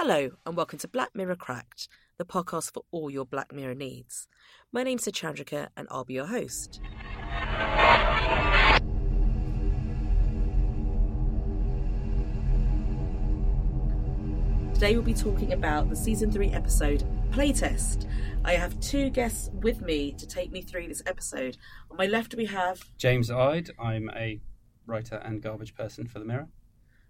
Hello, and welcome to Black Mirror Cracked, the podcast for all your Black Mirror needs. My name's Chandrika, and I'll be your host. Today we'll be talking about the season three episode Playtest. I have two guests with me to take me through this episode. On my left we have James Ide. I'm a writer and garbage person for the Mirror.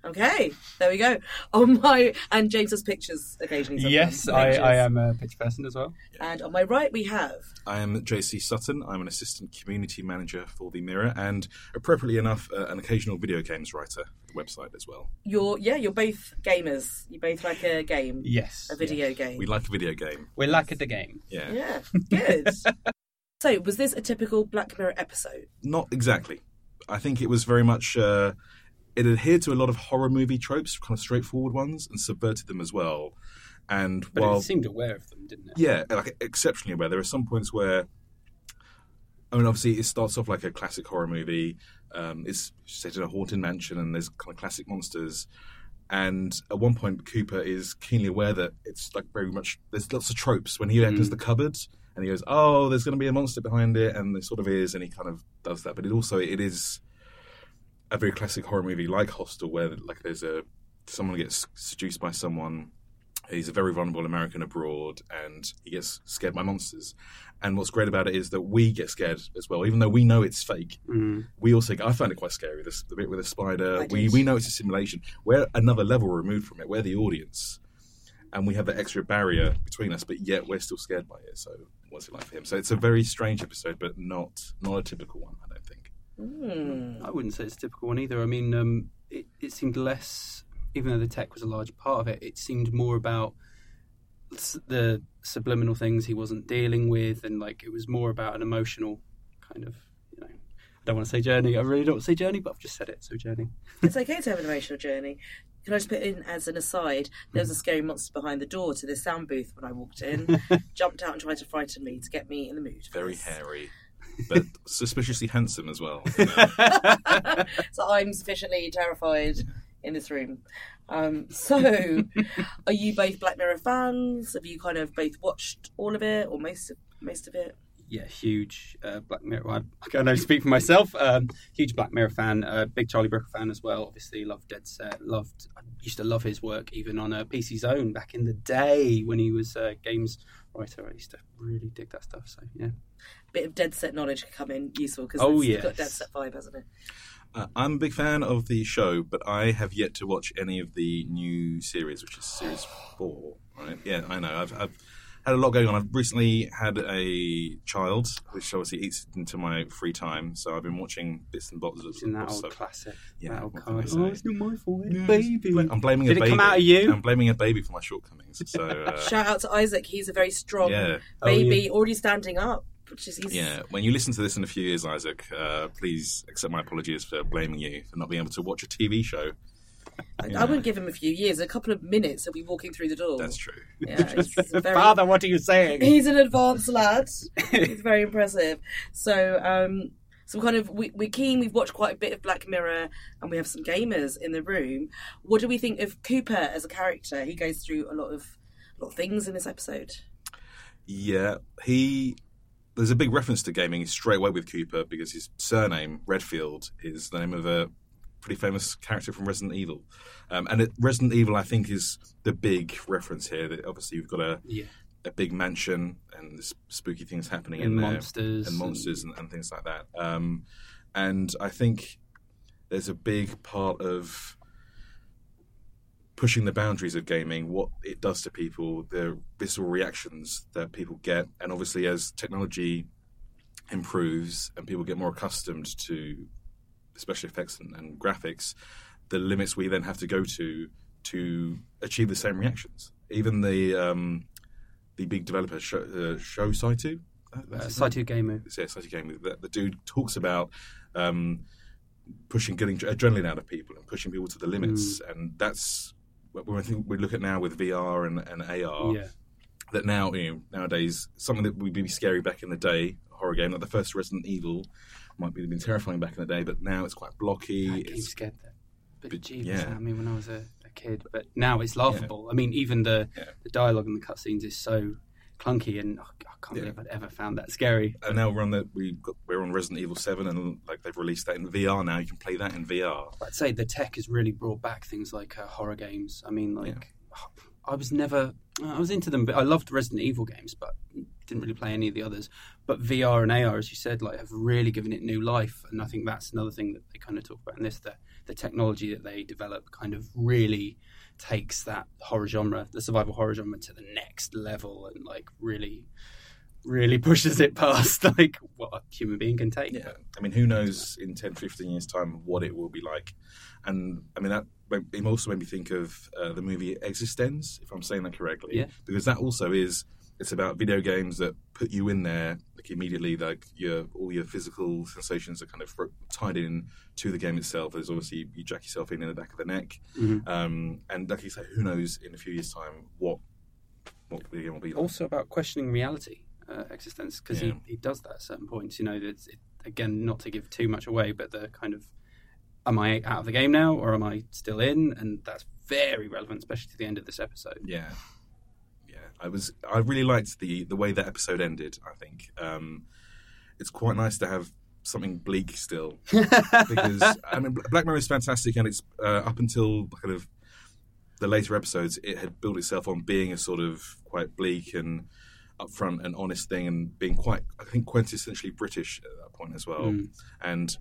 Okay, there we go. On my and James does pictures occasionally. sometimes. Yes, I, Pictures. I am a pitch person as well. And on my right we have I am JC Sutton. I'm an assistant community manager for the Mirror, and appropriately enough, uh, an occasional video games writer for the website as well. you're yeah you're both gamers. You both like a game, Yes. a video yes. game. We like a video game. We're lack of the game. Yeah, Yeah, good. so was this a typical Black Mirror episode? not exactly. I think it was very much. Uh, it adhered to a lot of horror movie tropes, kind of straightforward ones, and subverted them as well. And But while it seemed aware of them, didn't it? Yeah, like exceptionally aware. There are some points where, I mean, obviously it starts off like a classic horror movie. Um, it's set in a haunted mansion, and there's kind of classic monsters. And at one point, Cooper is keenly aware that it's like very much there's lots of tropes when he enters the cupboard. And he goes, "Oh, there's going to be a monster behind it," and there sort of is, and he kind of does that. But it also it is a very classic horror movie like Hostel, where like there's a someone gets seduced by someone He's a very vulnerable American abroad, and he gets scared by monsters. And what's great about it is that we get scared as well, even though we know it's fake. Mm. We also, I find it quite scary. This the bit with the spider. I We did. we know it's a simulation. We're another level removed from it. We're the audience, and we have that extra barrier between us, but yet we're still scared by it. So, what's it like for him? So, it's a very strange episode, but not not a typical one. I don't think. Hmm. I wouldn't say it's a typical one either. I mean, um, it, it seemed less, even though the tech was a large part of it, it seemed more about the subliminal things he wasn't dealing with, and like it was more about an emotional kind of, you know. I don't want to say journey. I really don't want to say journey, but I've just said it. So journey. It's okay to have an emotional journey. Can I just put in as an aside? There was a scary monster behind the door to this sound booth when I walked in. jumped out and tried to frighten me to get me in the mood. Very hairy, but suspiciously handsome as well. you know. so I'm sufficiently terrified in this room. Um, so, are you both Black Mirror fans? Have you kind of both watched all of it or most of, most of it? yeah, huge uh, Black Mirror. Well, I can only speak for myself. Um, huge Black Mirror fan, uh, big Charlie Brooker fan as well. Obviously, loved Dead Set. Loved. I used to love his work even on uh, PC Zone back in the day when he was a games writer. I used to really dig that stuff. So yeah, Bit of dead set knowledge could come in useful because Oh, it's got dead set vibe, hasn't it? Uh, I'm a big fan of the show, but I have yet to watch any of the new series, which is series four. Right? Yeah, I know. I've, I've had a lot going on. I've recently had a child, which obviously eats into my free time. So I've been watching bits and bobs of in that old stuff. classic. Yeah, that old what Oh, it's not my fault, yeah, baby. I'm blaming Did a it baby. come out of you? I'm blaming a baby for my shortcomings. So uh, Shout out to Isaac. He's a very strong yeah, Oh, baby, yeah. already standing up. Which is yeah. When you listen to this in a few years, Isaac, uh, please accept my apologies for blaming you for not being able to watch a TV show. I, I wouldn't give him a few years. A couple of minutes, he'll be walking through the door. That's true. Yeah, he's, he's very, Father, what are you saying? he's an advanced lad. he's very impressive. So, um, some kind of we, we're keen. We've watched quite a bit of Black Mirror, and we have some gamers in the room. What do we think of Cooper as a character? He goes through a lot of a lot of things in this episode. Yeah, he. There's a big reference to gaming straight away with Cooper because his surname Redfield is the name of a pretty famous character from Resident Evil, um, and it, Resident Evil I think is the big reference here. That obviously you've got a yeah, a big mansion and there's spooky things happening and in there, monsters and monsters and, and things like that. Um, and I think there's a big part of pushing the boundaries of gaming, what it does to people, the visceral reactions that people get, and obviously as technology improves and people get more accustomed to special effects and, and graphics, the limits we then have to go to to achieve the same reactions. Even the um, the big developer show, uh, Shou Saito, uh, that's his name? SaitoGemu. yeah, SaitoGemu. The, the dude talks about um, pushing, getting adrenaline out of people and pushing people to the limits, and that's what I think we look at now with VR and, and AR. Yeah. That now, you know, nowadays, something that would be scary back in the day, a horror game, like the first Resident Evil, might be been terrifying back in the day, but now it's quite blocky. That game It's, scared the bit But, of yeah. out of me when I was a, a kid, but now it's laughable. I mean, even the Yeah. the dialogue in the cutscenes is so clunky, and oh, I can't Yeah. believe I'd ever found that scary. and now we're on the we got, we're on Resident Evil Seven, and like they've released that in VR now. You can play that in VR. I'd say the tech has really brought back things like uh, horror games. I mean, like I was never, I was into them, but I loved Resident Evil games, but didn't really play any of the others. But VR and AR, as you said, like have really given it new life, and I think that's another thing that they kind of talk about in this. The the technology that they develop kind of really takes that horror genre, the survival horror genre, to the next level, and like really, really pushes it past like what a human being can take. Yeah, I mean, who knows in 10, 15 years' time what it will be like? And I mean, that it also made me think of uh, the movie eXistenZ, if I'm saying that correctly. Yeah. Because that also is it's about video games that put you in there like immediately, like your all your physical sensations are kind of tied in to the game itself. There's obviously you jack yourself in in the back of the neck, Mhm. um, and like you say, who knows in a few years' time what what the game will be like. also about questioning reality, uh, existence, because Yeah. he, he does that at certain points. You know, that's it, again, not to give too much away, but the kind of, am I out of the game now or am I still in? And that's very relevant, especially to the end of this episode. Yeah, yeah. I was. I really liked the the way that episode ended. I think um, it's quite nice to have something bleak still because I mean Black Mirror is fantastic and it's uh, up until kind of the later episodes it had built itself on being a sort of quite bleak and upfront and honest thing and being quite I think quintessentially British at that point as well Mm. and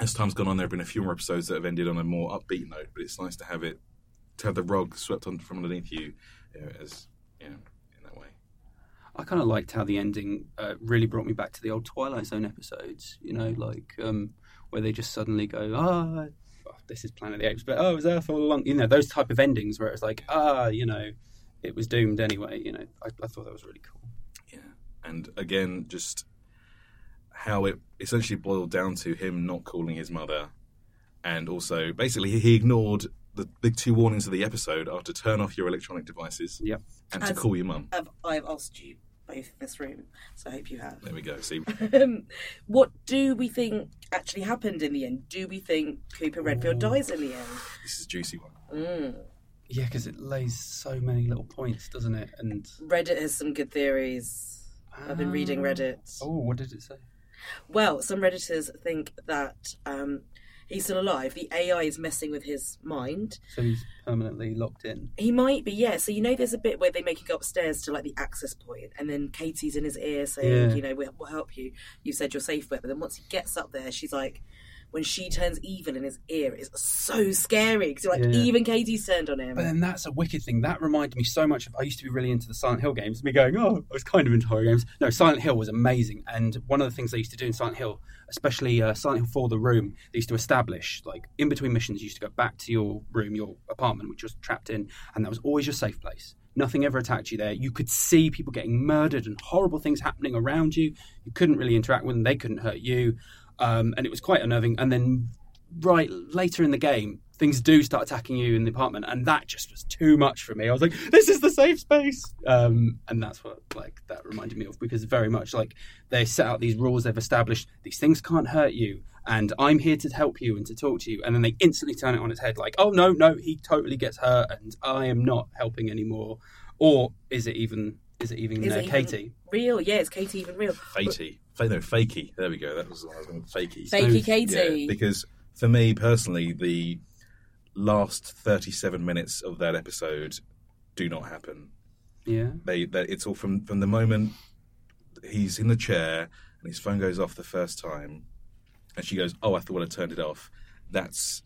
as time's gone on there have been a few more episodes that have ended on a more upbeat note but it's nice to have it to have the rug swept on from underneath you, you know, as know, in that way. I kind of liked how the ending uh, really brought me back to the old Twilight Zone episodes, you know, like um, where they just suddenly go, ah, oh, this is Planet of the Apes, but oh, it was Earth all along. You know, those type of endings where it's like, ah, you know, it was doomed anyway. You know, I, I thought that was really cool. Yeah, and again, just how it essentially boiled down to him not calling his mother, and also basically he ignored the big two warnings of the episode are to turn off your electronic devices Yep. and to call your mum. I've, I've asked you both in this room, so I hope you have. There we go. See, Um, what do we think actually happened in the end? Do we think Cooper Redfield dies in the end? this is a juicy one. Mm. Yeah, because it lays so many little points, doesn't it? And Reddit has some good theories. I've been reading Reddit. oh, what did it say? Well, some Redditors think that um, he's still alive. The AI is messing with his mind. So he's permanently locked in. He might be, yeah. So you know, there's a bit where they make him go upstairs to like the access point, and then Katie's in his ear saying, Yeah. you know, we'll, we'll help you. You said you're safe, but then once he gets up there, she's like, when she turns evil in his ear, it's so scary because like Yeah. even Katie's turned on him. But then that's a wicked thing. That reminded me so much of. I used to be really into the Silent Hill games. Me going, oh, I was kind of into horror games. No, Silent Hill was amazing. And one of the things they used to do in Silent Hill, especially uh, Silent Hill 4 The Room, they used to establish, like, in between missions, you used to go back to your room, your apartment, which was trapped in, and that was always your safe place. Nothing ever attacked you there. You could see people getting murdered and horrible things happening around you. You couldn't really interact with them. They couldn't hurt you. Um, and it was quite unnerving. And then right later in the game, things do start attacking you in the apartment, and that just was too much for me. I was like, "This is the safe space," um, and that's what like that reminded me of because very much like they set out these rules they've established. These things can't hurt you, and I'm here to help you and to talk to you, and then they instantly turn it on its head, like, "Oh no, no, he totally gets hurt, and I am not helping anymore." Or is it even? Is it even Is uh, it even Katie? real? Yeah, is Katie even real? Fatey, Fa- no, fakey. There we go. That was the one I was going. Fakey. Fakey Smooth. Katie. Yeah, because for me personally, the last thirty-seven minutes of that episode do not happen. Yeah. They, they it's all from from the moment he's in the chair and his phone goes off the first time, and she goes, "Oh, I thought I turned it off." That's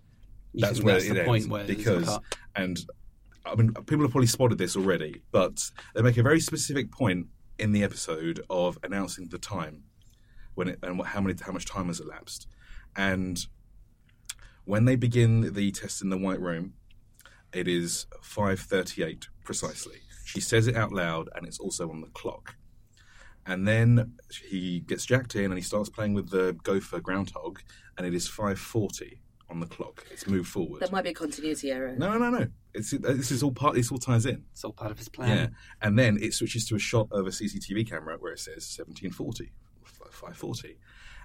You that's where that's it the ends point where because and I mean people have probably spotted this already, but they make a very specific point in the episode of announcing the time when it and what, how many how much time has elapsed, and when they begin the test in the white room, It is 5:38 precisely. She says it out loud, and it's also on the clock. And then he gets jacked in, and he starts playing with the gopher groundhog, and it is 5:40 on the clock. It's moved forward. That might be a continuity error. No, no, no. It's uh, this is all part. This all ties in. It's all part of his plan. Yeah, plan. and then it switches to a shot of a CCTV camera where it says 1740, 540,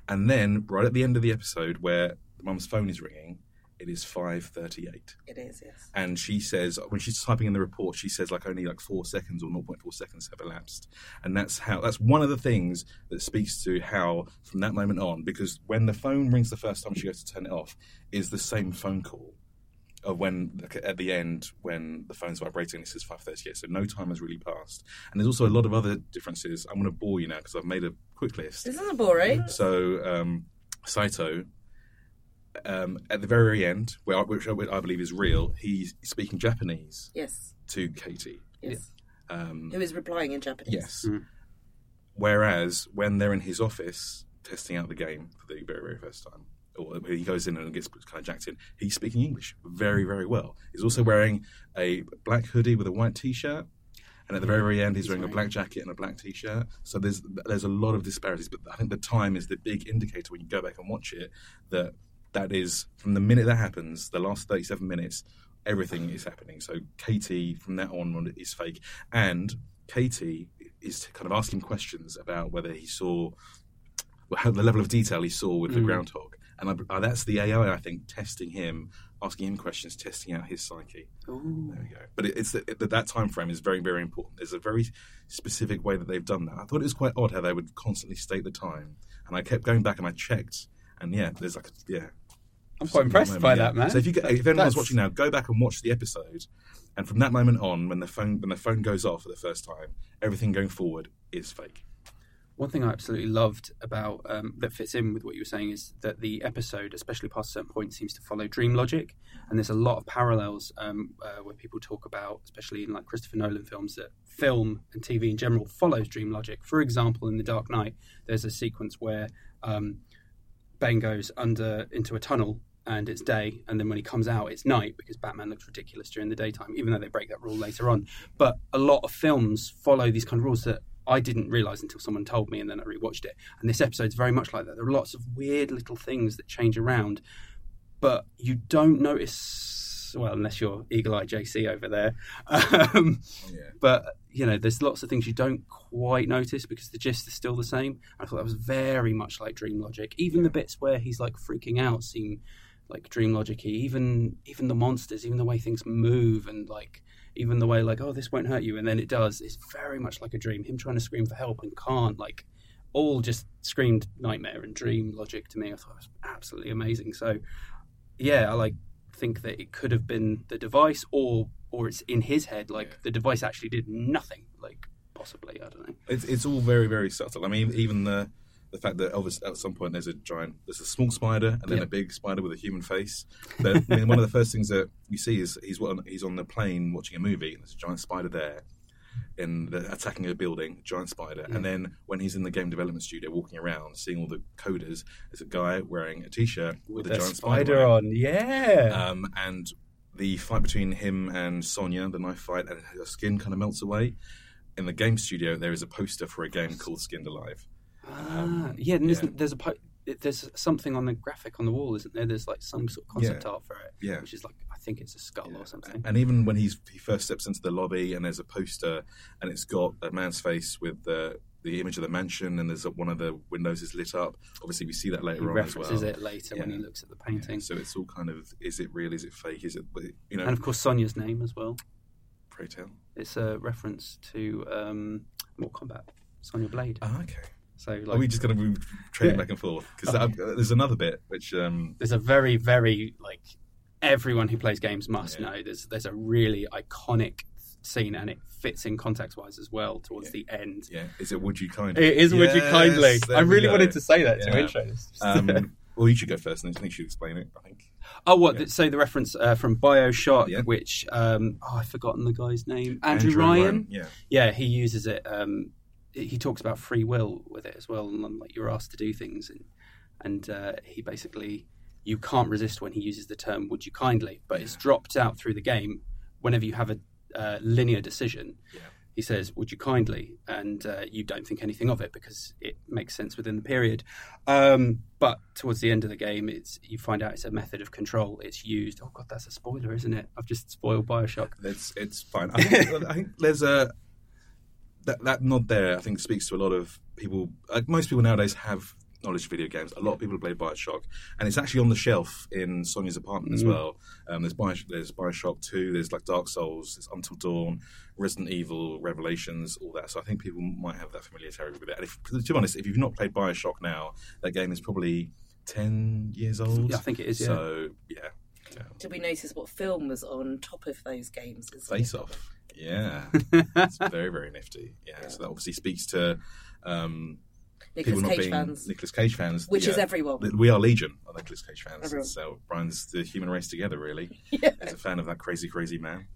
and then right at the end of the episode where the mum's phone is ringing, it is 538, It is, yes. and she says when she's typing in the report, she says like only like four seconds or 0.4 seconds have elapsed, and that's how that's one of the things that speaks to how from that moment on, because when the phone rings the first time she goes to turn it off, is the same phone call of when at the end when the phone's vibrating it says 538 so no time has really passed. And there's also a lot of other differences. I'm going to bore you now because i've made a quick list. This isn't boring. so um, saito um, at the very end where, which i believe is real he's speaking japanese Yes, to katie yes. um, Who is replying in Japanese? yes whereas when they're in his office testing out the game for the very very first time or he goes in and gets kind of jacked in. He's speaking English very, very well. He's also wearing a black hoodie with a white t-shirt, and at the very, very end, he's, wearing a black jacket and a black t-shirt. So there's there's a lot of disparities, but I think the time is the big indicator when you go back and watch it that that is from the minute that happens, the last 37 minutes, everything is happening. So Katie from that on is fake, and Katie is kind of asking questions about whether he saw how the level of detail he saw with the groundhog. And I, uh, that's the AI, I think, testing him, asking him questions, testing out his psyche. There we go. But it, it's the, it, that time frame is very, very important. There's a very specific way that they've done that. I thought it was quite odd how they would constantly state the time, and I kept going back and I checked, and yeah, there's like a, yeah. I'm quite impressed by that, man. So if you get, if anyone's That's- watching now, go back and watch the episode, and from that moment on, when the phone when the phone goes off for the first time, everything going forward is fake. One thing I absolutely loved about um, that fits in with what you were saying is that the episode, especially past a certain point, seems to follow dream logic, and there's a lot of parallels um, uh, where people talk about, especially in like Christopher Nolan films, that film and TV in general follows dream logic. For example, in The Dark Knight, there's a sequence where um, Bane goes under into a tunnel and it's day, and then when he comes out, it's night because Batman looks ridiculous during the daytime, even though they break that rule later on. But a lot of films follow these kind of rules that I didn't realize until someone told me, and then I rewatched it. And this episode's very much like that. There are lots of weird little things that change around, but you don't notice. Well, unless you're Eagle Eye JC over there, um, Yeah. but you know, there's lots of things you don't quite notice because the gist is still the same. I thought that was very much like Dream Logic. Even the bits where he's like freaking out seem like Dream Logic-y. Even even the monsters, even the way things move, and like even the way like oh this won't hurt you, and then it does. it's very much like a dream. Him trying to scream for help and can't like all just screamed nightmare and dream logic to me. I thought it was absolutely amazing. So yeah, I like think that it could have been the device or or it's in his head like the device actually did nothing like possibly i don't know It's it's all very very subtle. I mean, even the the fact that Elvis at some point there's a giant, there's a small spider and then Yeah. a big spider with a human face. I mean, one of the first things that you see is he's on, he's on the plane watching a movie and there's a giant spider there, in the, attacking a building, giant spider. And then when he's in the game development studio walking around, seeing all the coders, there's a guy wearing a t-shirt with, a The giant spider on. on yeah Um, and the fight between him and Sonya, the knife fight, and her skin kind of melts away. In the game studio, there is a poster for a game called Skinned Alive. Ah, yeah, and isn't, there's a there's something on the graphic on the wall isn't there there's like some sort of concept Yeah. art for it Yeah. which is like i think it's a skull or something And even when he's he first steps into the lobby, and there's a poster, and it's got a man's face with the the image of the mansion, and there's a, one of the windows is lit up. Obviously, we see that he later on as references well. it later when he looks at the painting So it's all kind of is it real? Is it fake? Is it you know? and of course sonia's name as well pray tell. it's a reference to um mortal kombat Sonya Blade Ah, okay. So like Are we just going to move trading Yeah. back and forth? Because there's another bit which um, there's a very very like everyone who plays games must Yeah. know there's there's a really iconic scene and it fits in context wise as well towards the end yeah, is it would you kindly? it is would you kindly i really wanted to say that to Yeah. intro this. Um, well, you should go first, and I think you should explain it. I think. oh what th- so the reference uh, from bioshock Yeah. which um oh i've forgotten the guy's name andrew, ryan. Yeah. yeah he uses it um he talks about free will with it as well and like you're asked to do things and and uh, he basically you can't resist when he uses the term would you kindly but it's dropped out through the game whenever you have a uh, linear decision, Yeah. he says, "Would you kindly?" and uh, you don't think anything of it because it makes sense within the period. Um, but towards the end of the game, it's you find out it's a method of control. It's used. Oh god, that's a spoiler, isn't it? I've just spoiled Bioshock. It's it's fine. I think, I think there's a that that nod there. I think speaks to a lot of people. Like most people nowadays have knowledge of video games. A lot of people play Bioshock, and it's actually on the shelf in Sonia's apartment as well. Um, there's Bioshock, there's Bioshock Two. There's like Dark Souls. There's Until Dawn, Resident Evil, Revelations, all that. So I think people might have that familiarity with it. And if, to be honest, if you've not played Bioshock now, that game is probably ten years old. Yeah, I think it is, yeah. So yeah, yeah. Did we notice what film was on top of those games? It's- Face Off. Yeah, it's very very nifty. Yeah, so that obviously speaks to um, people Nicolas not Cage being fans, Nicolas Cage fans, which is everyone. We are legion of Nicolas Cage fans. Everyone. So Brian's the human race together, really. Yeah. As a fan of that crazy, crazy man.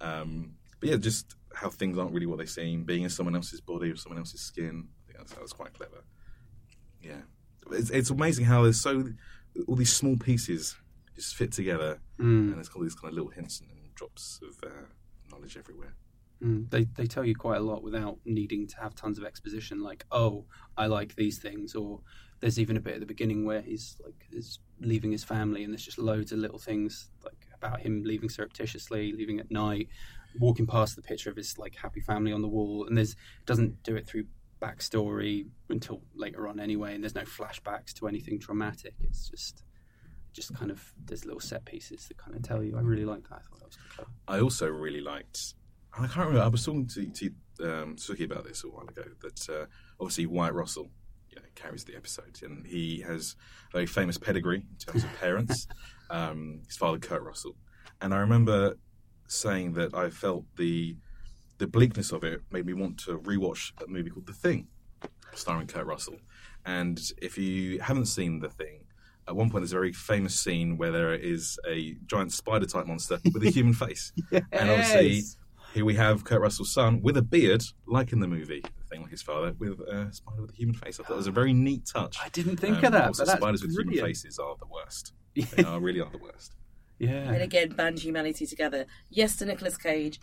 Um, but yeah, just how things aren't really what they seem. Being in someone else's body or someone else's skin. I think that's, that was quite clever. Yeah, it's, it's amazing how there's so all these small pieces just fit together, Mm. and there's all these kind of little hints and drops of uh, knowledge everywhere. Mm, they they tell you quite a lot without needing to have tons of exposition. Like, oh, I like these things, or there's even a bit at the beginning where he's like is leaving his family, and there's just loads of little things like about him leaving surreptitiously, leaving at night, walking past the picture of his like happy family on the wall, and there's doesn't do it through backstory until later on anyway, and there's no flashbacks to anything traumatic. It's just just kind of there's little set pieces that kind of tell you. I really like that. I thought that was clever. I also really liked. I can't remember. I was talking to, to um, Suki about this a while ago. That uh, obviously Wyatt Russell you know, carries the episode, and he has a very famous pedigree in terms of parents. um, his father, Kurt Russell, and I remember saying that I felt the the bleakness of it made me want to rewatch a movie called The Thing, starring Kurt Russell. And if you haven't seen The Thing, at one point there's a very famous scene where there is a giant spider type monster with a human face. And obviously, here we have Kurt Russell's son with a beard, like in the movie, the thing like his father, with a spider with a human face. I thought it was a very neat touch. I didn't think Um, of that. Also, but that's spiders with human faces are the worst. They are really are the worst. Yeah. And again, band humanity together. Yes to Nicolas Cage,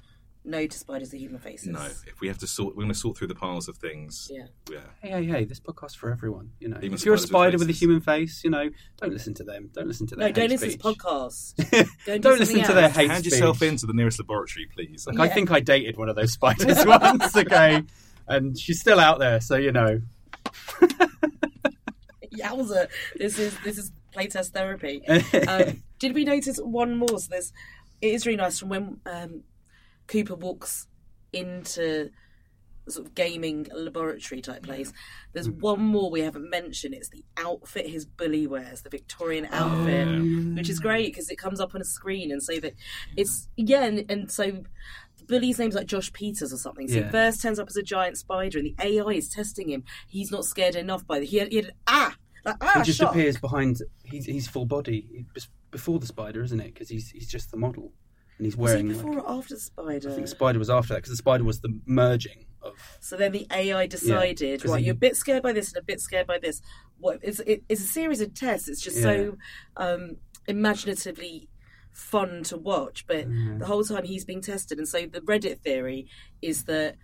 no to spiders with human faces. No, if we have to sort, we're going to sort through the piles of things. Yeah. Yeah. Hey, hey, hey! This podcast for everyone. You know, Even if you're a spiders with spider with a human face, you know, don't listen to them. Don't listen to their No, don't hate listen to speech. this podcast. Go and do Don't listen something to their else. hate Hand speech. yourself into the nearest laboratory, please. Like, I think I dated one of those spiders once. Okay, and she's still out there, so you know. Yowza! This is this is playtest therapy. um, did we notice one more? So there's it is really nice from when um, Cooper walks into sort of gaming laboratory type place. There's one more we haven't mentioned. It's the outfit his bully wears, the Victorian outfit, which is great because it comes up on a screen and so that it's yeah, and, and so. the Bully's name's like Josh Peters or something. So Yeah. he first turns up as a giant spider, and the AI is testing him. He's not scared enough by the he had, he had ah like ah he just shock. appears behind. He's, he's full body He- bes- before the spider, isn't it? Because he's he's just the model, and he's Was he wearing. before like, or after the spider? I think spider was after that because the spider was the merging of. So then the AI decided, 'cause right, he- you're a bit scared by this and a bit scared by this. What it's it, it's a series of tests. It's just so um, imaginatively fun to watch. But the whole time he's being tested, and so the Reddit theory is that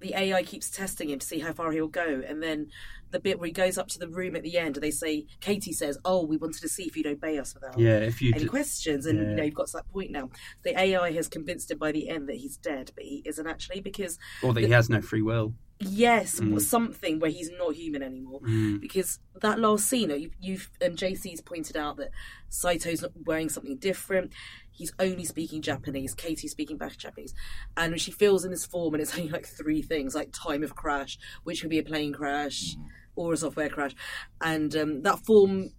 the AI keeps testing him to see how far he'll go, and then the bit where he goes up to the room at the end, and they say Katie says, "Oh, we wanted to see if you'd obey us without." Yeah, if you any d- questions and yeah. you know you've got to that point now the ai has convinced him by the end that he's dead but he isn't actually because or that he has no free will. Yes Mm. something where he's not human anymore. Because that last scene you, you've and jc's pointed out that saito's not wearing something different. He's only speaking japanese. Katie's speaking back japanese. And she fills in this form and it's only like three things like time of crash which could be a plane crash or a software crash. And um, that form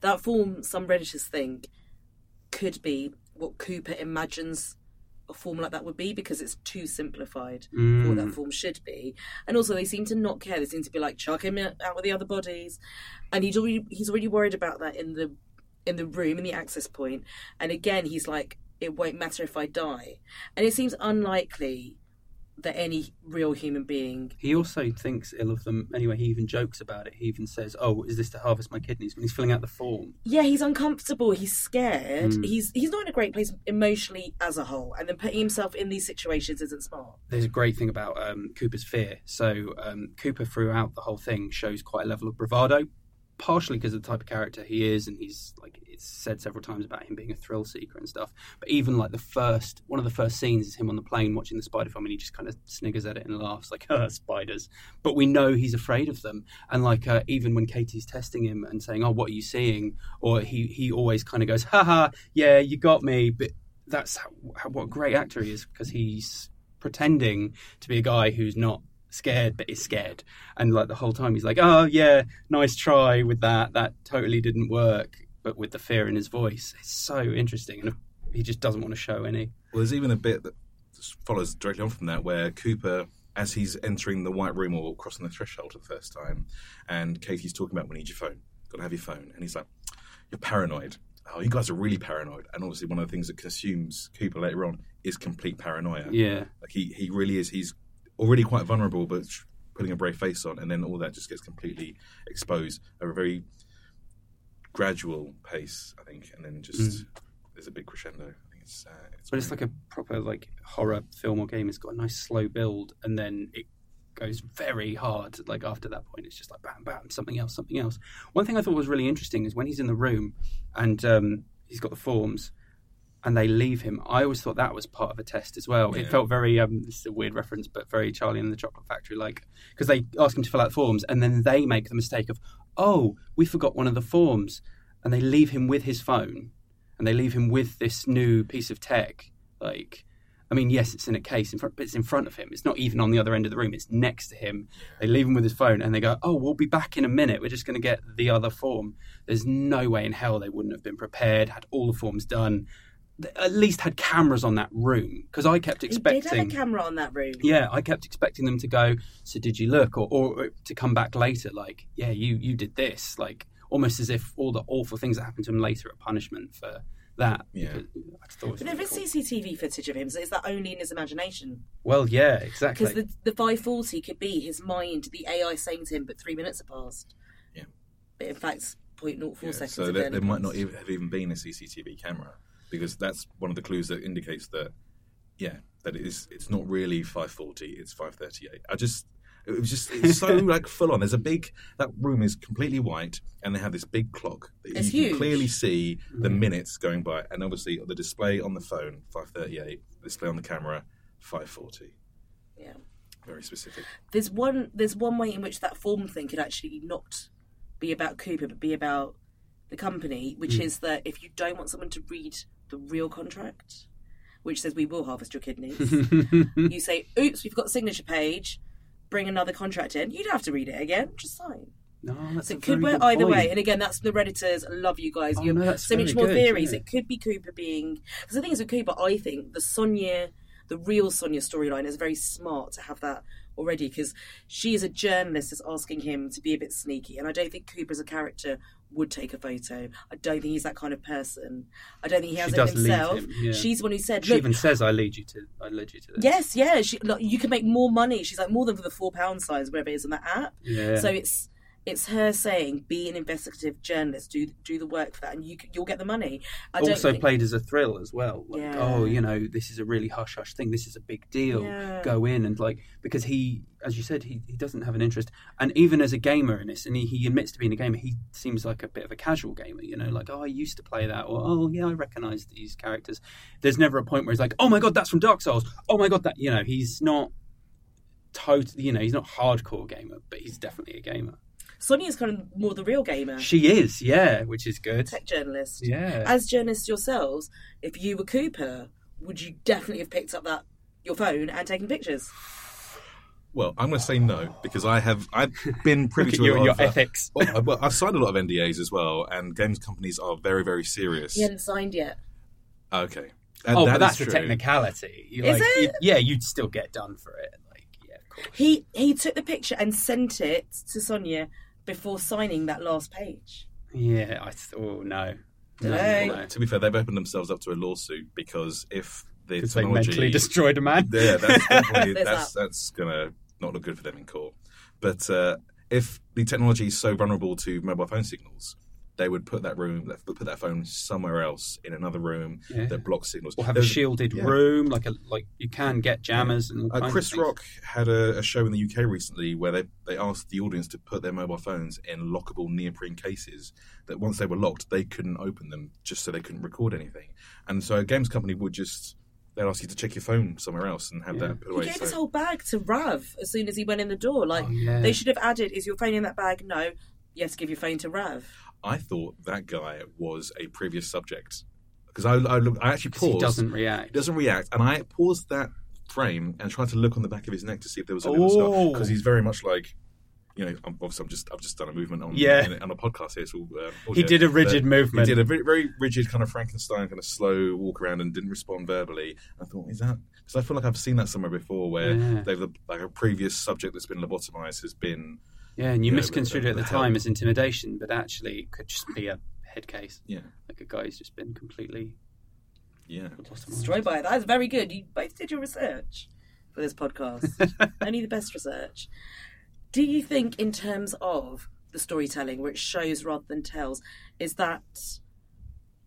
that form some redditors think could be what cooper imagines a form like that would be because it's too simplified for what that mm. form should be. And also, they seem to not care. They seem to be like chuck him out with the other bodies, and he's already he's already worried about that in the in the room in the access point. And again, he's like, it won't matter if I die. And it seems unlikely that any real human being. He also thinks ill of them anyway. He even jokes about it. He even says, "Oh, is this to harvest my kidneys?" When he's filling out the form. Yeah, he's uncomfortable. He's scared. Mm. He's he's not in a great place emotionally as a whole. And then putting himself in these situations isn't smart. There's a great thing about um, Cooper's fear. So um, Cooper, throughout the whole thing, shows quite a level of bravado, partially because of the type of character he is, and he's like it's said several times about him being a thrill seeker and stuff. But even like the first one of the first scenes is him on the plane watching the spider film, and he just kind of sniggers at it and laughs like, "Ah, spiders." But we know he's afraid of them, and like uh, even when Katie's testing him and saying, "Oh, what are you seeing?" or he he always kind of goes, "Haha, yeah, you got me." But that's how, how, what a great actor he is because he's pretending to be a guy who's not scared but is scared and like the whole time he's like oh yeah nice try with that that totally didn't work but with the fear in his voice it's so interesting and he just doesn't want to show any Well, there's even a bit that follows directly on from that where Cooper, as he's entering the white room or crossing the threshold for the first time, and Katie's talking about, we need your phone, got to have your phone. And he's like, You're paranoid. Oh, you guys are really paranoid. And obviously, one of the things that consumes Cooper later on is complete paranoia. yeah Like, he, he really is. He's already quite vulnerable, but putting a brave face on, and then all that just gets completely exposed at a very gradual pace, I think. And then just there's a big crescendo. I think it's. Uh, it's but it's like a proper like horror film or game it's got a nice slow build and then it goes very hard like after that point it's just like bam bam something else something else one thing i thought was really interesting is when he's in the room and um, he's got the forms and they leave him i always thought that was part of a test as well it felt very um, this is a weird reference but very charlie and the chocolate factory like because they ask him to fill out forms and then they make the mistake of oh we forgot one of the forms and they leave him with his phone and they leave him with this new piece of tech. Like, I mean, yes, it's in a case in front, but it's in front of him. It's not even on the other end of the room. It's next to him. They leave him with his phone, and they go, "Oh, we'll be back in a minute. We're just going to get the other form." There's no way in hell they wouldn't have been prepared, had all the forms done, at least had cameras on that room because I kept He expecting. did have a camera on that room. Yeah, I kept expecting them to go. So did you look, or, or uh, to come back later? Like, yeah, you you did this. Like, almost as if all the awful things that happened to him later are punishment for that. Yeah. Because I thought But there really is cool. CCTV footage of him, so is that only in his imagination? Well, yeah, exactly. Because the, the 540 could be his mind, the AI saying to him, but three minutes have passed. Yeah. But in fact, 0.04 Yeah, seconds. so there, there might not even have even been a CCTV camera because that's one of the clues that indicates that yeah that it is it's not really 540 it's 538 I just it was just it's so like full on there's a big that room is completely white and they have this big clock that It's you huge. can clearly see the minutes going by and obviously the display on the phone 538 display on the camera 540 Yeah. very specific There's one. There's one way in which that form thing could actually not be about Cooper, but be about the company, which Hmm. is that if you don't want someone to read the real contract, which says we will harvest your kidneys, you say, "Oops, we've got the signature page. Bring another contract in. You don't have to read it again. Just sign." no, that's So a it could work either way. And again, that's the redditors. Love you guys. Oh, you no, have that's so much more good, theories. yeah. It could be Cooper being because the thing is with Cooper, I think the Sonia, the real Sonia storyline is very smart to have that already because she is a journalist that's asking him to be a bit sneaky, and I don't think Cooper as a character would take a photo. I don't think he's that kind of person. I don't think he She has it does lead himself. him, yeah. She's the one who said, She even says, "I lead you to, I led you to this." Yes, yeah. She, you can make more money. She's like more than for the four pound signs, whatever it is on that app. Yeah. So it's it's her saying, "Be an investigative journalist. Do do the work for that, and you you'll get the money." I also think- played as a thrill as well. Like, Yeah. oh, you know, this is a really hush hush thing. This is a big deal. Yeah. Go in and like because he, as you said, he, he doesn't have an interest. And even as a gamer in this, and he, he admits to being a gamer, he seems like a bit of a casual gamer. You know, like oh, I used to play that, or oh yeah, I recognise these characters. There's never a point where he's like, oh my god, that's from Dark Souls. Oh my god, that you know, he's not totally. You know, he's not hardcore gamer, but he's definitely a gamer. Sonia's kind of more the real gamer, She is, yeah, which is good. tech journalist. Yeah. As journalists yourselves, if you were Cooper, would you definitely have picked up that your phone and taken pictures? well I'm going to say no because I have I've been privy to a you and your of, uh, ethics. well, I- well, I've signed a lot of NDAs as well, and games companies are very, very serious. He hadn't signed yet. Okay. And oh, that but that's the technicality. You, Is like, it? you- yeah, you'd still get done for it. Like, yeah, of course. He he took the picture and sent it to Sonia before signing that last page. Yeah, I th- oh no. No, no, no. To be fair, they've opened themselves up to a lawsuit because if the Because they technology mentally destroyed a man. Yeah, that's definitely, that's that. that's gonna not look good for them in court. But uh, if the technology is so vulnerable to mobile phone signals, they would put that room, put that phone somewhere else in another room Yeah. that blocks signals. Or have a shielded yeah. room, like a like you can get jammers and all Uh, kinds of Chris. Rock had a, a show in the UK recently where they, they asked the audience to put their mobile phones in lockable neoprene cases that once they were locked, they couldn't open them just so they couldn't record anything. And so a games company would just, they'd ask you to check your phone somewhere else and have Yeah. that put He gave So- his whole bag to Rav as soon as he went in the door. Like Oh, yeah. they should have added, "Is your phone in that bag?" No, yes, give your phone to Rav. I thought that guy was a previous subject because I, I, I actually because he paused. doesn't react. He doesn't react, and I paused that frame and tried to look on the back of his neck to see if there was a little scar Oh. because he's very much like. You know, I'm, obviously, I'm just I've just done a movement on Yeah. in- on a podcast here. So uh, He did a rigid movement. He did a very, very rigid kind of Frankenstein kind of slow walk around and didn't respond verbally. I thought, is that because I feel like I've seen that somewhere before where Yeah. they've like a previous subject that's been lobotomized has been Yeah, and you Yeah, misconstrued but- it at the but time as intimidation, but actually it could just be a head case. yeah Like a guy who's just been completely yeah Destroyed by it. That is very good. You both did your research for this podcast. Only the best research. Do you think, in terms of the storytelling, where it shows rather than tells, is that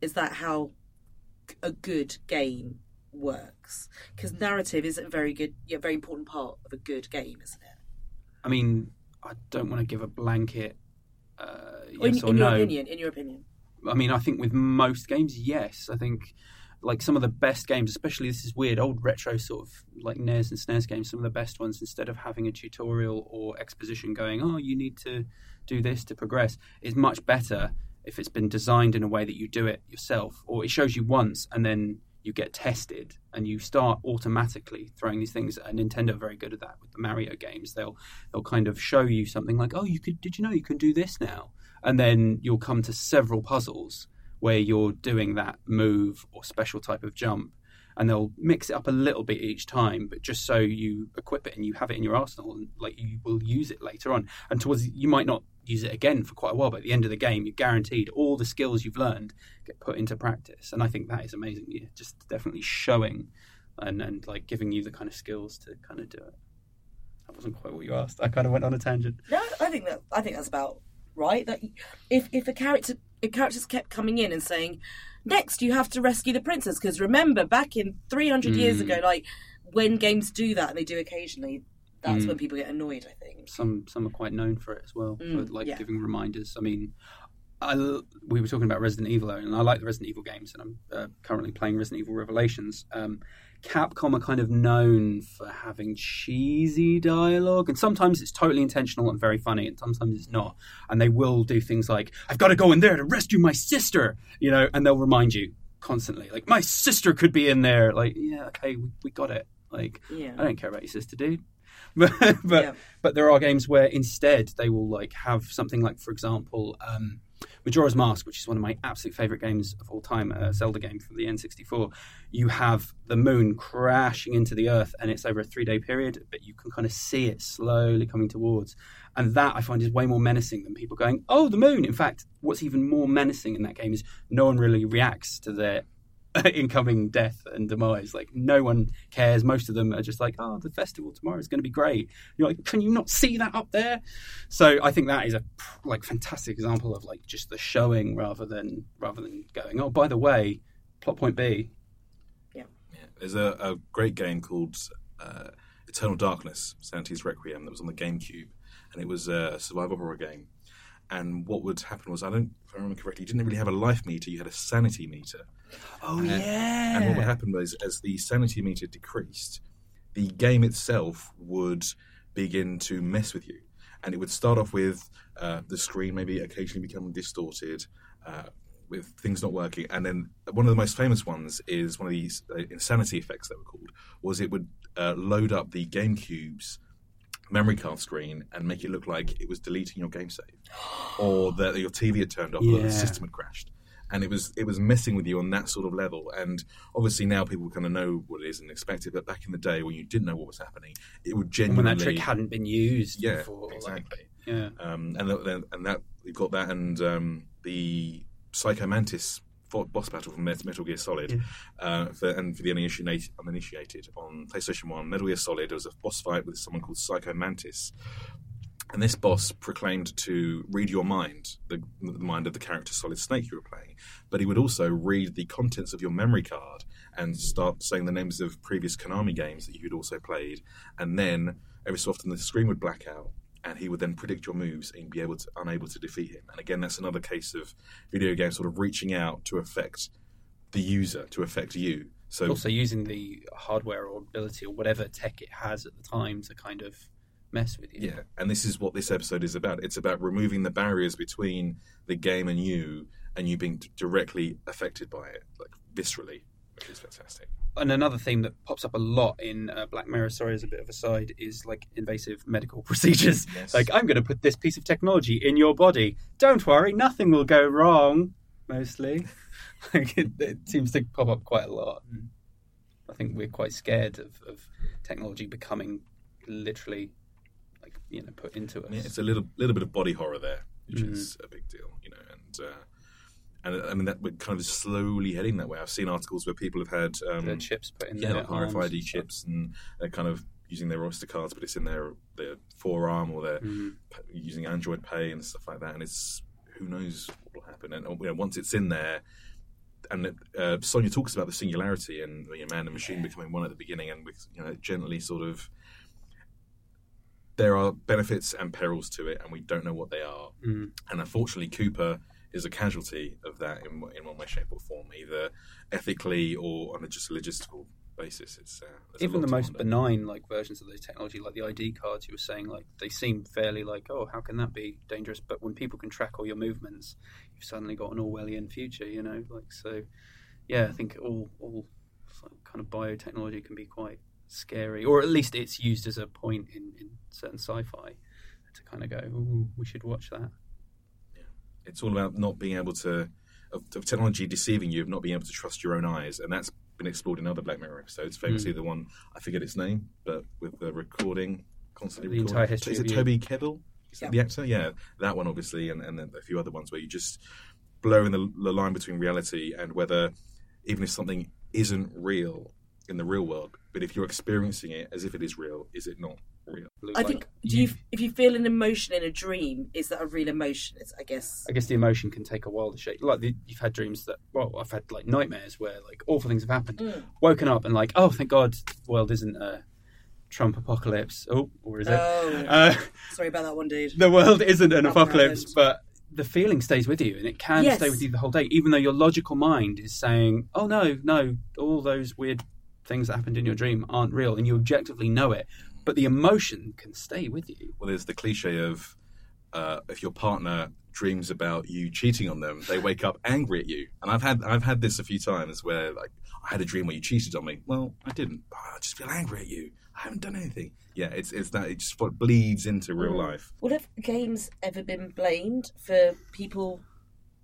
is that how a good game works? Because narrative is a very good, yeah, very important part of a good game, isn't it? I mean, I don't want to give a blanket uh, Or in, or in no. your opinion, in your opinion, I mean, I think with most games, yes. I think like some of the best games, especially this is weird, old retro sort of like NES and SNES games, some of the best ones, instead of having a tutorial or exposition going, oh, you need to do this to progress, is much better if it's been designed in a way that you do it yourself, or it shows you once and then you get tested and you start automatically throwing these things. And Nintendo are very good at that with the Mario games. They'll they'll kind of show you something like, oh, you could did you know you can do this now? And then you'll come to several puzzles where you're doing that move or special type of jump and they'll mix it up a little bit each time but just so you equip it and you have it in your arsenal and like you will use it later on and towards you might not use it again for quite a while but at the end of the game you're guaranteed all the skills you've learned get put into practice and i think that is amazing yeah just definitely showing and and like giving you the kind of skills to kind of do it that wasn't quite what you asked i kind of went on a tangent no, I think that I think that's about right. That if if a character if characters kept coming in and saying, next you have to rescue the princess, because remember back in three hundred years Mm. ago, like when games do that, and they do occasionally, that's Mm. when people get annoyed. I think. some some are quite known for it as well, Mm, for like yeah. giving reminders. I mean, I, we were talking about Resident Evil, and I like the Resident Evil games, and I'm uh, currently playing Resident Evil Revelations. Um, Capcom are kind of known for having cheesy dialogue, and sometimes it's totally intentional and very funny, and sometimes it's not. And they will do things like, "I've got to go in there to rescue my sister," you know, and they'll remind you constantly, like, "My sister could be in there." Like, yeah, okay, we, we got it. Like, Yeah. I don't care about your sister, dude. But but, Yeah. but there are games where instead they will like have something like, for example, um, Majora's Mask, which is one of my absolute favorite games of all time, a Zelda game from the N64. You have the moon crashing into the Earth, and it's over a three-day period, but you can kind of see it slowly coming towards, and that I find is way more menacing than people going, "Oh, the moon." In fact, what's even more menacing in that game is no one really reacts to their incoming death and demise. Like no one cares. Most of them are just like, "Oh, the festival tomorrow is going to be great." You're like, "Can you not see that up there?" So I think that is a like fantastic example of like just the showing rather than rather than going, "Oh, by the way, plot point B." Yeah. There's a, a great game called uh, Eternal Darkness, Sanity's Requiem, that was on the GameCube, and it was a survival horror game. And what would happen was, I don't, if I remember correctly, you didn't really have a life meter; you had a sanity meter. Oh And- yeah. And what would happen was, as the sanity meter decreased, the game itself would begin to mess with you. And it would start off with uh, the screen maybe occasionally becoming distorted, uh, with things not working. And then one of the most famous ones is one of these uh, insanity effects that were called, was it would uh, load up the GameCube's memory card screen and make it look like it was deleting your game save, or that your TV had turned off, or the system had crashed and it was it was messing with you on that sort of level. And obviously now people kind of know what it is and expect it, but back in the day when you didn't know what was happening, it would genuinely when that trick hadn't been used Yeah, before. like- exactly. yeah. um, and that, and that we've got that and um, the Psycho Mantis boss battle from Metal Gear Solid, uh, for, and for the uninitiated, uninitiated on PlayStation One, Metal Gear Solid, there was a boss fight with someone called Psycho Mantis, and this boss proclaimed to read your mind, the, the mind of the character Solid Snake you were playing, but he would also read the contents of your memory card and start saying the names of previous Konami games that you'd also played, and then every so often the screen would black out. And he would then predict your moves and be able to unable to defeat him. And again, that's another case of video games sort of reaching out to affect the user, to affect you. So Also using the hardware or ability or whatever tech it has at the time to kind of mess with you. Yeah, and this is what this episode is about. It's about removing the barriers between the game and you, and you being directly affected by it, like viscerally, which is fantastic. And another theme that pops up a lot in uh, Black Mirror, sorry, as a bit of a side, is like invasive medical procedures. Yes. Like, I'm going to put this piece of technology in your body. Don't worry, nothing will go wrong. Mostly, like it, it seems to pop up quite a lot. And I think we're quite scared of, of technology becoming literally, like you know, put into us. Yeah, it's a little little bit of body horror there, which Mhm. is a big deal, you know. And uh, and uh, I mean that we're kind of slowly heading that way. I've seen articles where people have had um, the chips put in yeah, their like RFID stuff. chips, and they're kind of using their Oyster cards, but it's in their their forearm or they're Mhm. using Android Pay and stuff like that. And it's who knows what will happen. And you know, once it's in there, and uh, Sonia talks about the singularity and you know, man and machine becoming one at the beginning, and with you know gently sort of. There are benefits and perils to it, and we don't know what they are. Mm. And unfortunately, Cooper is a casualty of that in, in one way, shape, or form, either ethically or on a just logistical basis. It's uh, even the most ponder. benign like versions of those technology like the id cards you were saying like they seem fairly like oh how can that be dangerous but when people can track all your movements you've suddenly got an orwellian future you know like so yeah i think all all kind of biotechnology can be quite scary or at least it's used as a point in, in certain sci-fi to kind of go Ooh, we should watch that It's all about not being able to of, of technology deceiving you, of not being able to trust your own eyes, and that's been explored in other Black Mirror episodes. Famously, Hmm. the one I forget its name, but with the recording constantly The recording. entire history Is it. Toby Kebbell? Is that Yeah. the actor? Yeah, that one obviously, and, and then a few other ones where you just blurring the, the line between reality and whether even if something isn't real in the real world, but if you're experiencing it as if it is real, is it not real? I think do you if you feel an emotion in a dream, is that a real emotion? It's I guess. I guess the emotion can take a while to shake. Like the, you've had dreams that, well, I've had like nightmares where like awful things have happened, Mm. woken up and like, oh, thank God, the world isn't a Trump apocalypse. Oh, or is it? Oh, Uh, sorry about that one, dude. the world isn't an That apocalypse, happened. but the feeling stays with you, and it can Yes. stay with you the whole day, even though your logical mind is saying, "Oh no, no, all those weird things that happened in your dream aren't real," and you objectively know it. But the emotion can stay with you. well, there's the cliche of uh, if your partner dreams about you cheating on them, they wake up angry at you. And I've had I've had this a few times where like I had a dream where you cheated on me. Well, I didn't. But I just feel angry at you. I haven't done anything. Yeah, it's it's that it just what bleeds into real Mm. life. Well, have games ever been blamed for people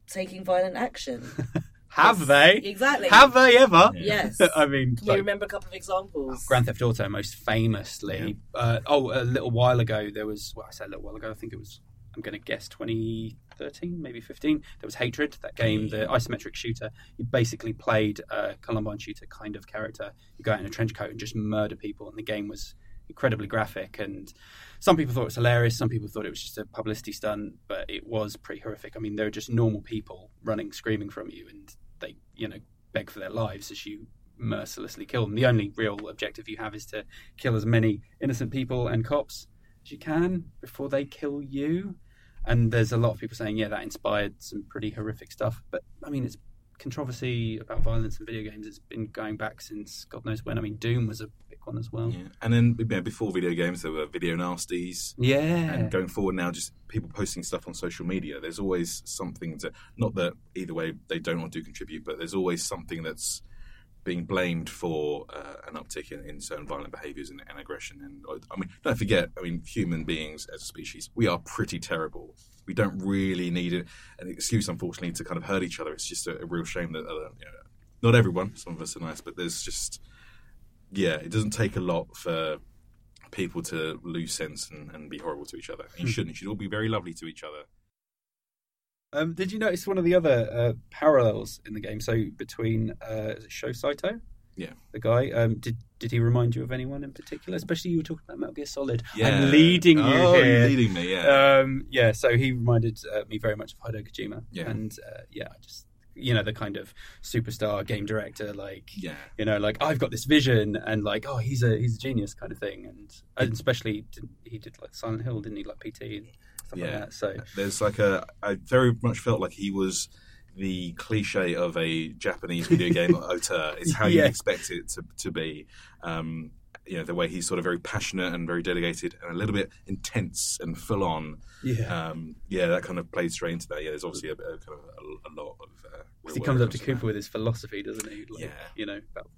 taking violent action? Have Yes, they? Exactly. Have they ever? Yes. I mean, Can you like, remember a couple of examples? Grand Theft Auto most famously. Uh, oh, a little while ago there was. Well, I said a little while ago. I think it was. I'm going to guess 2013, maybe 15. There was Hatred, that game, the isometric shooter. You basically played a Columbine shooter kind of character. You go out in a trench coat and just murder people, and the game was incredibly graphic. And some people thought it was hilarious. Some people thought it was just a publicity stunt, but it was pretty horrific. I mean, they're just normal people running, screaming from you, and they, you know, beg for their lives as you mercilessly kill them. The only real objective you have is to kill as many innocent people and cops as you can before they kill you. And there's a lot of people saying, yeah, that inspired some pretty horrific stuff. But I mean, it's controversy about violence in video games. It's been going back since God knows when. I mean, Doom was a one as well. Yeah. And then you know, before video games, there were video nasties. Yeah. And going forward now, just people posting stuff on social media. There's always something to not that either way they don't or do contribute, but there's always something that's being blamed for uh, an uptick in, in certain violent behaviours and, and aggression. And I mean, don't forget, I mean, human beings as a species, we are pretty terrible. We don't really need an excuse, unfortunately, to kind of hurt each other. It's just a, a real shame that uh, you know, not everyone, some of us are nice, but there's just yeah, it doesn't take a lot for people to lose sense and, and be horrible to each other. You shouldn't. You should all be very lovely to each other. Um, did you notice one of the other uh, parallels in the game? So between uh, is it Shou Saito, Yeah. the guy, um, did did he remind you of anyone in particular? Especially you were talking about Metal Gear Solid. Yeah. I'm leading you oh, here. leading me, yeah. Um, yeah, so he reminded uh, me very much of Hideo Kojima. Yeah. And uh, yeah, I just, you know, the kind of superstar game director, like, yeah. you know, like, I've got this vision and like, oh, he's a he's a genius kind of thing. And, and especially, he did like Silent Hill, didn't he? Like PT and stuff like Yeah. that. So, There's like a. I very much felt like he was the cliche of a Japanese video game auteur. It's how you expect it to, to be. Um, you know, the way he's sort of very passionate and very dedicated and a little bit intense and full on. yeah. Um, yeah, that kind of plays straight into that. Yeah, there's obviously a, a kind of a, a lot of. Uh, he comes up to Cooper that. with his philosophy, doesn't he? Like, Yeah. You know, about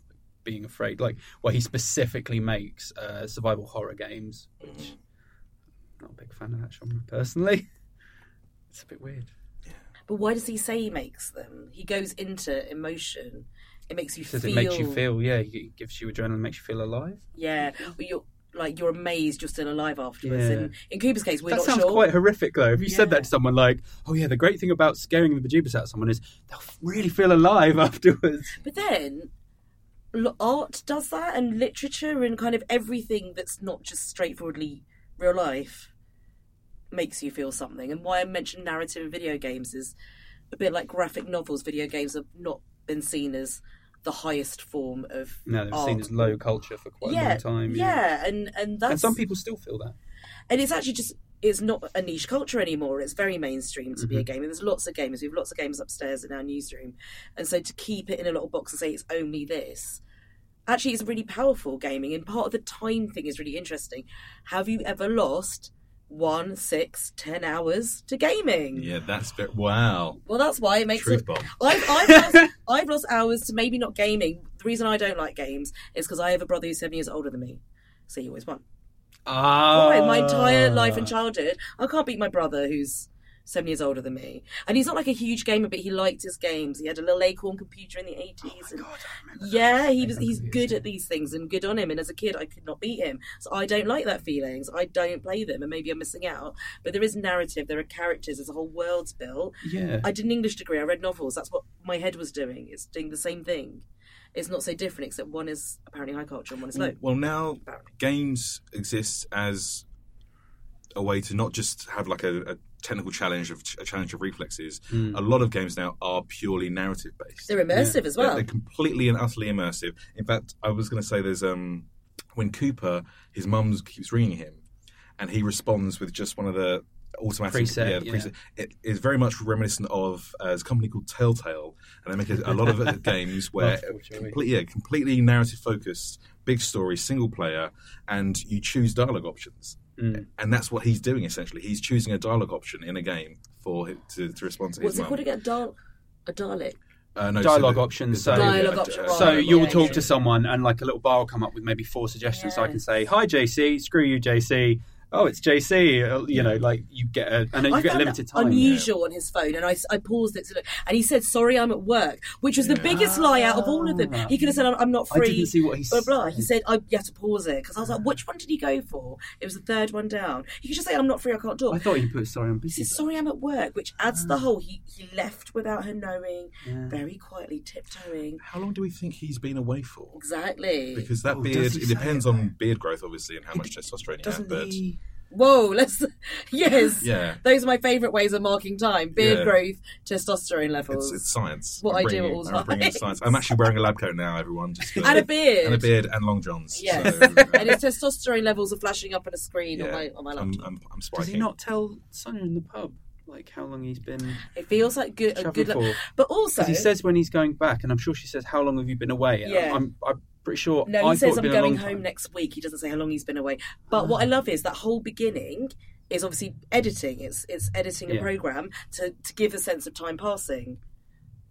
being afraid. Like, well, he specifically makes uh, survival horror games, which Mm. I'm not a big fan of that genre personally. It's a bit weird. Yeah. But why does he say he makes them? He goes into emotion. It makes you Says feel. it makes you feel, yeah, it gives you adrenaline, makes you feel alive. Yeah, but you're like you're amazed you're still alive afterwards. Yeah. In, in Cooper's case, we're that not sounds sure. quite horrific, though. If you said that to someone, like, "Oh yeah, the great thing about scaring the bejeebus out of someone is they'll really feel alive afterwards." But then, art does that, and literature, and kind of everything that's not just straightforwardly real life makes you feel something. And why I mentioned narrative in video games is a bit like graphic novels. Video games have not been seen as the highest form of No, they've art. seen as low culture for quite a long time. Yeah, yeah. and and that's and some people still feel that. and it's actually just it's not a niche culture anymore. It's very mainstream to be Mm-hmm. a game. And there's lots of gamers. We have lots of games upstairs in our newsroom, and so to keep it in a little box and say it's only this, actually, it's really powerful gaming. And part of the time thing is really interesting. Have you ever lost one, six, ten hours to gaming? Yeah, that's very, wow. Well, that's why it makes Truth it. bomb. I've, I've, lost, I've lost hours to maybe not gaming. The reason I don't like games is because I have a brother who's seven years older than me, so he always won. Ah, my entire life and childhood, I can't beat my brother who's seven years older than me. And he's not like a huge gamer, but he liked his games. He had a little Acorn computer in the oh eighties. God, I remember that. yeah, he was. He's good at these things and good on him. And as a kid, I could not beat him, so I don't like that feelings. I don't play them, and maybe I'm missing out. But there is narrative. There are characters. There's a whole world's built. Yeah, I did an English degree. I read novels. That's what my head was doing. It's doing the same thing. It's not so different, except one is apparently high culture and one is low. Well, now Apparently. games exist as a way to not just have like a, a technical challenge of a challenge of reflexes. A lot of games now are purely narrative based. They're immersive as They're, well. they're completely and utterly immersive. In fact, I was going to say there's um when Cooper his mum keeps ringing him, and he responds with just one of the automatic Preset, yeah, the yeah. preset. It is very much reminiscent of uh, a company called Telltale, and they make a, a lot of uh, games where Multiple choice. complete, yeah, completely narrative focused, big story, single player, and you choose dialogue options. Mm. And that's what he's doing essentially. He's choosing a dialogue option in a game for to, to respond to his What's it mum. called again? Dal- a Dalek. Uh, no, Dialogue the- options, so- Dialogue option, right. So you'll yeah, talk yeah. to someone, and like a little bar will come up with maybe four suggestions. So I can say, "Hi, JC. Screw you, JC. Oh, it's JC." Uh, You know, like you get a, and then you I get a limited time. unusual on his phone, and I, I paused it to look, and he said, "Sorry, I'm at work," which was the biggest lie out of all of them. He could have said, "I'm, I'm not I free." didn't see what he blah blah. He said. said, "I you have to pause it," because I was like, "Which one did he go for?" It was the third one down. He could just say, "I'm not free. I can't talk." I thought he put sorry on He busy. He said, "Sorry, I'm at work," which adds the whole. He he left without her knowing, Yeah. very quietly tiptoeing. How long do we think he's been away for? Exactly. Because that Oh, beard it depends that? on beard growth, obviously, and how much testosterone you have. Doesn't But he? Whoa, let's. Yes. yeah, Those are my favourite ways of marking time: beard Yeah. growth, testosterone levels, it's, it's science. What I'm I do bringing at it- all I'm bringing science. I'm actually wearing a lab coat now, everyone. Just to- and a beard. and a beard and long johns. Yes, So, uh, and his testosterone levels are flashing up on a screen on my on my I'm, laptop. I'm, I'm Does he not tell Sonia in the pub like how long he's been It feels like good, a traveling good, for? but also Because he says when he's going back, and I'm sure she says, "How long have you been away?" And Yeah. I'm, I'm pretty sure. no, he thought says I'm going home next week. He doesn't say how long he's been away. But what I love is that whole beginning is obviously editing. It's it's editing a program to to give a sense of time passing.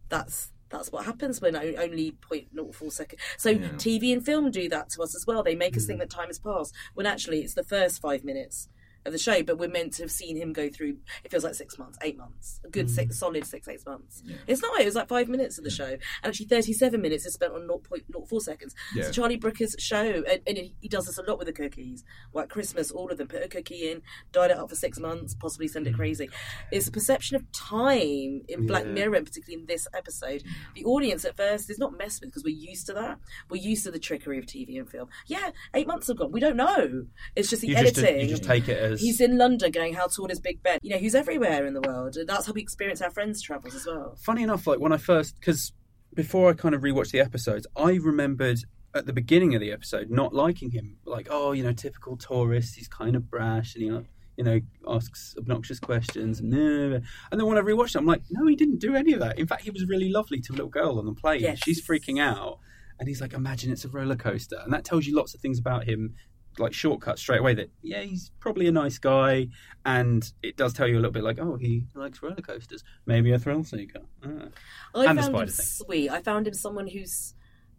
That's that's what happens when only 0.04 second. So Yeah. TV and film do that to us as well. They make us Mm. think that time has passed when actually it's the first five minutes of the show, but we're meant to have seen him go through. It feels like six months, eight months, a good mm. six, solid six, eight months. It's not. It was like five minutes of the show, and actually thirty-seven minutes is spent on 0.04 seconds. Yeah. It's Charlie Brooker's show, and, and he does this a lot with the cookies. Like Christmas, all of them put a cookie in, died it up for six months, possibly send it mm. crazy. It's a perception of time in Black Mirror, and particularly in this episode. The audience at first is not messed with because we're used to that. We're used to the trickery of TV and film. Yeah, eight months have gone. We don't know. It's just the You just, uh, editing. you just take it as He's in London going, How tall is Big Ben? You know, he's everywhere in the world. And that's how we experience our friends' travels as well. funny enough, like when I first, because before I kind of rewatched the episodes, I remembered at the beginning of the episode not liking him. Like, oh, you know, typical tourist. He's kind of brash and he, you know, asks obnoxious questions. And, and then when I rewatched it, I'm like, no, he didn't do any of that. In fact, he was really lovely to a little girl on the plane. Yes. She's freaking out. And he's like, imagine it's a roller coaster. And that tells you lots of things about him, like shortcut straight away that, yeah, he's probably a nice guy. And it does tell you a little bit like, oh, he likes roller coasters. Maybe a thrill seeker. Ah. I And found him thing. sweet. I found him someone who's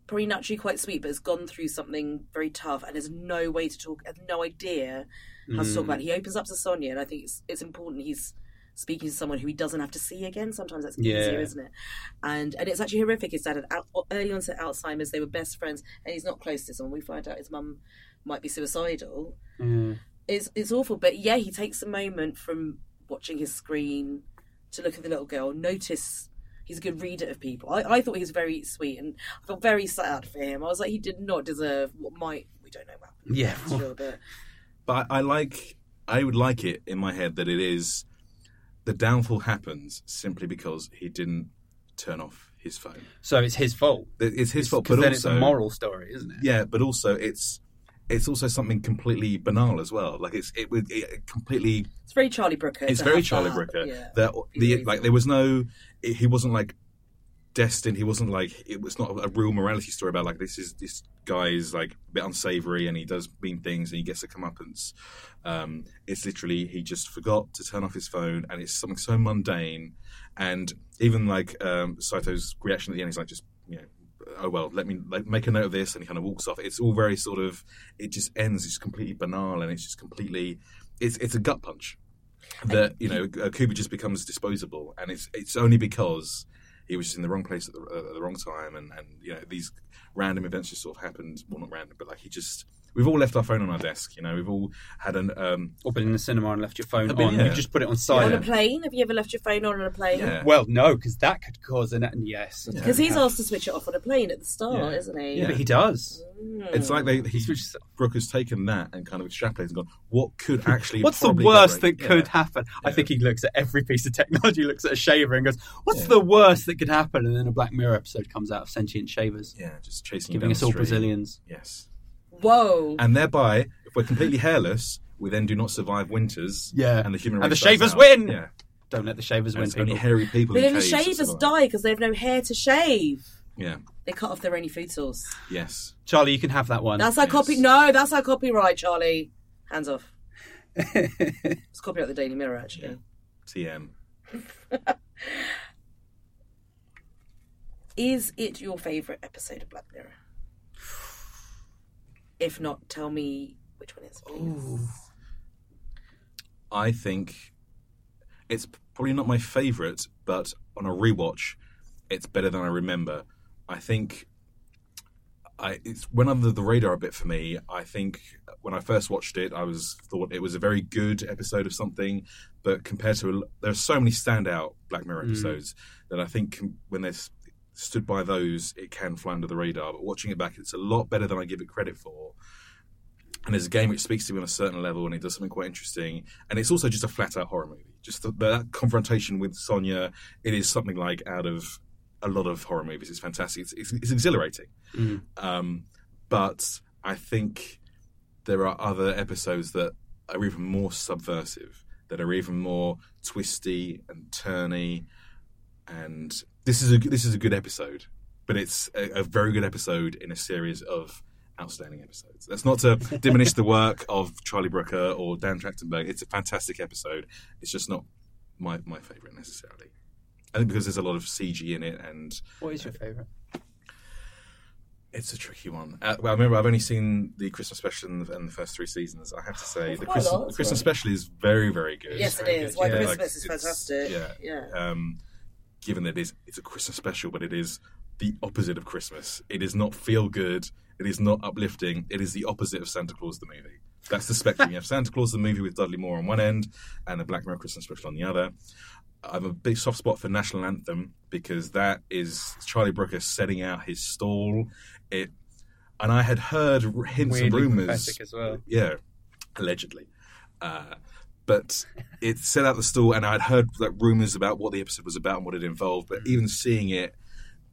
probably naturally quite sweet, but has gone through something very tough and has no way to talk, has no idea how to talk about it. He opens up to Sonia, and I think it's, it's important he's speaking to someone who he doesn't have to see again. Sometimes that's Yeah. easier, isn't it? And and it's actually horrific. His dad had out, early onset Alzheimer's. They were best friends, and he's not close to someone. We find out his mum might be suicidal. Yeah. It's it's awful, but yeah, he takes a moment from watching his screen to look at the little girl, notice he's a good reader of people. I, I thought he was very sweet, and I felt very sad for him. I was like, he did not deserve what might we don't know about. Yeah. Sure, but But I, I like, I would like it in my head that it is the downfall happens simply because he didn't turn off his phone. So it's his fault. It's his fault, but then also it's a moral story, isn't it? yeah, but also it's it's also something completely banal as well. Like it's it would it completely it's very Charlie Brooker. it's very Charlie that, Brooker. Yeah. That the like there was no he wasn't like destined. He wasn't like it was not a real morality story about like this is this guy is like a bit unsavory and he does mean things and he gets a comeuppance. Um, it's literally he just forgot to turn off his phone and it's something so mundane. And even like um, Saito's reaction at the end is like just you know. Oh well, let me like, make a note of this, and he kind of walks off. It's all very sort of. It just ends. It's completely banal, and it's just completely. It's it's a gut punch that you know uh, Cooper just becomes disposable, and it's it's only because he was just in the wrong place at the, uh, at the wrong time, and and you know these random events just sort of happened. Well, not random, but like he just. We've all left our phone on our desk, you know. We've all had an um, Or been in the cinema and left your phone been- on. yeah. You've just put it on silent. on a plane. Have you ever left your phone on on a plane? Yeah. Well, no, because that could cause an yes. I Because he's have. asked to switch it off on a plane at the start, Yeah. isn't he? Yeah. But he does. It's like they He he switches. Brooke has taken that and kind of extrapolated and gone, what could actually What's the worst right? that Yeah. could happen? I think he looks at every piece of technology, looks at a shaver, and goes, "What's the worst that could happen?" And then a Black Mirror episode comes out of sentient shavers, Yeah, just chasing giving down us the all. Brazilians. Yes, Whoa. and thereby, if we're completely hairless, we then do not survive winters. Yeah. and the human And the dies shavers out. win! Yeah, Don't let the shavers and win. it's only People. hairy people. but in then the caves that shavers survive. die because they have no hair to shave. Yeah. They cut off their only food source. Yes. Charlie, you can have that one. That's our Yes. copy. No, that's our copyright, Charlie. Hands off. It's copyright the Daily Mirror, actually. TM. Is it your favourite episode of Black Mirror? If not, tell me which one it is, please. I think it's probably not my favourite, but on a rewatch, it's better than I remember. I think I it's went under the radar a bit for me. I think when I first watched it, I was thought it was a very good episode of something, but compared to there are so many standout Black Mirror mm. episodes that I think when they're stood by those, it can fly under the radar. But watching it back, it's a lot better than I give it credit for. And there's a game which speaks to me on a certain level and it does something quite interesting. And it's also just a flat out horror movie. Just the, that confrontation with sonia it is something like out of a lot of horror movies. It's fantastic. It's, it's, it's exhilarating. Um, but i think there are other episodes that are even more subversive that are even more twisty and turny and this is a this is a good episode but it's a, a very good episode in a series of outstanding episodes. That's not to diminish the work of Charlie Brooker or Dan Trachtenberg. It's a fantastic episode. It's just not my my favorite necessarily. I think because there's a lot of CG in it, and What is your favourite? It's a tricky one. Uh, well, I remember I've only seen the Christmas special and the, and the first three seasons. I have to say, the, Christmas, the Christmas special is very, very good. Yes, it very is. good, White yeah. Christmas Like, is fantastic. Yeah, Yeah. Um, given that it is, it's a Christmas special, but it is the opposite of Christmas. It is not feel good. It is not uplifting. It is the opposite of Santa Claus the movie. That's the spectrum. you have Santa Claus the movie with Dudley Moore on one end, and the Black Mirror Christmas special on the other. I have a big soft spot for National Anthem because that is Charlie Brooker setting out his stall. It, and I had heard hints and rumors as well. yeah, allegedly. Uh, but it set out the stall, and I'd heard like rumors about what the episode was about and what it involved. But even seeing it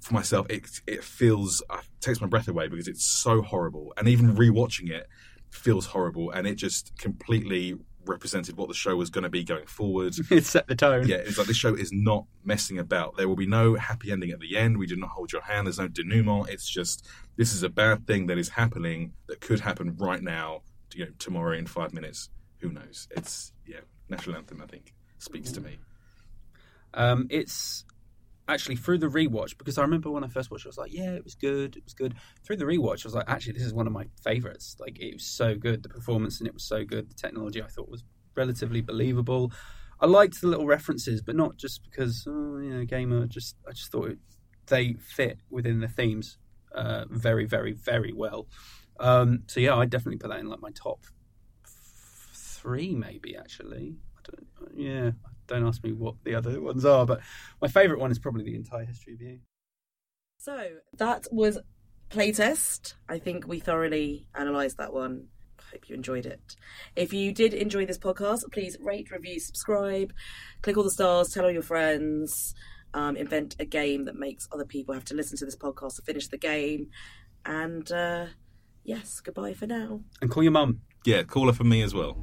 for myself, it it feels uh, takes my breath away because it's so horrible. And even rewatching it feels horrible, and it just completely represented what the show was going to be going forward. it set the tone. Yeah, it's like this show is not messing about. There will be no happy ending at the end. We do not hold your hand. There's no denouement. It's just this is a bad thing that is happening that could happen right now. You know, tomorrow in five minutes. Who knows? It's yeah, national anthem. I think speaks to me. Um, it's actually through the rewatch because I remember when I first watched, it, I was like, "Yeah, it was good, it was good." Through the rewatch, I was like, "Actually, this is one of my favorites. Like, it was so good. The performance in it was so good. The technology I thought was relatively believable. I liked the little references, but not just because oh, you know, gamer. Just I just thought it, they fit within the themes uh, very, very, very well. Um, so yeah, I definitely put that in like my top three, maybe actually. I don't, yeah, don't ask me what the other ones are, but my favourite one is probably the entire history of you. So that was playtest. I think we thoroughly analysed that one. I hope you enjoyed it. If you did enjoy this podcast, please rate, review, subscribe, click all the stars, tell all your friends, um, invent a game that makes other people have to listen to this podcast to finish the game. And uh, yes, goodbye for now. And call your mum yeah, call her for me as well.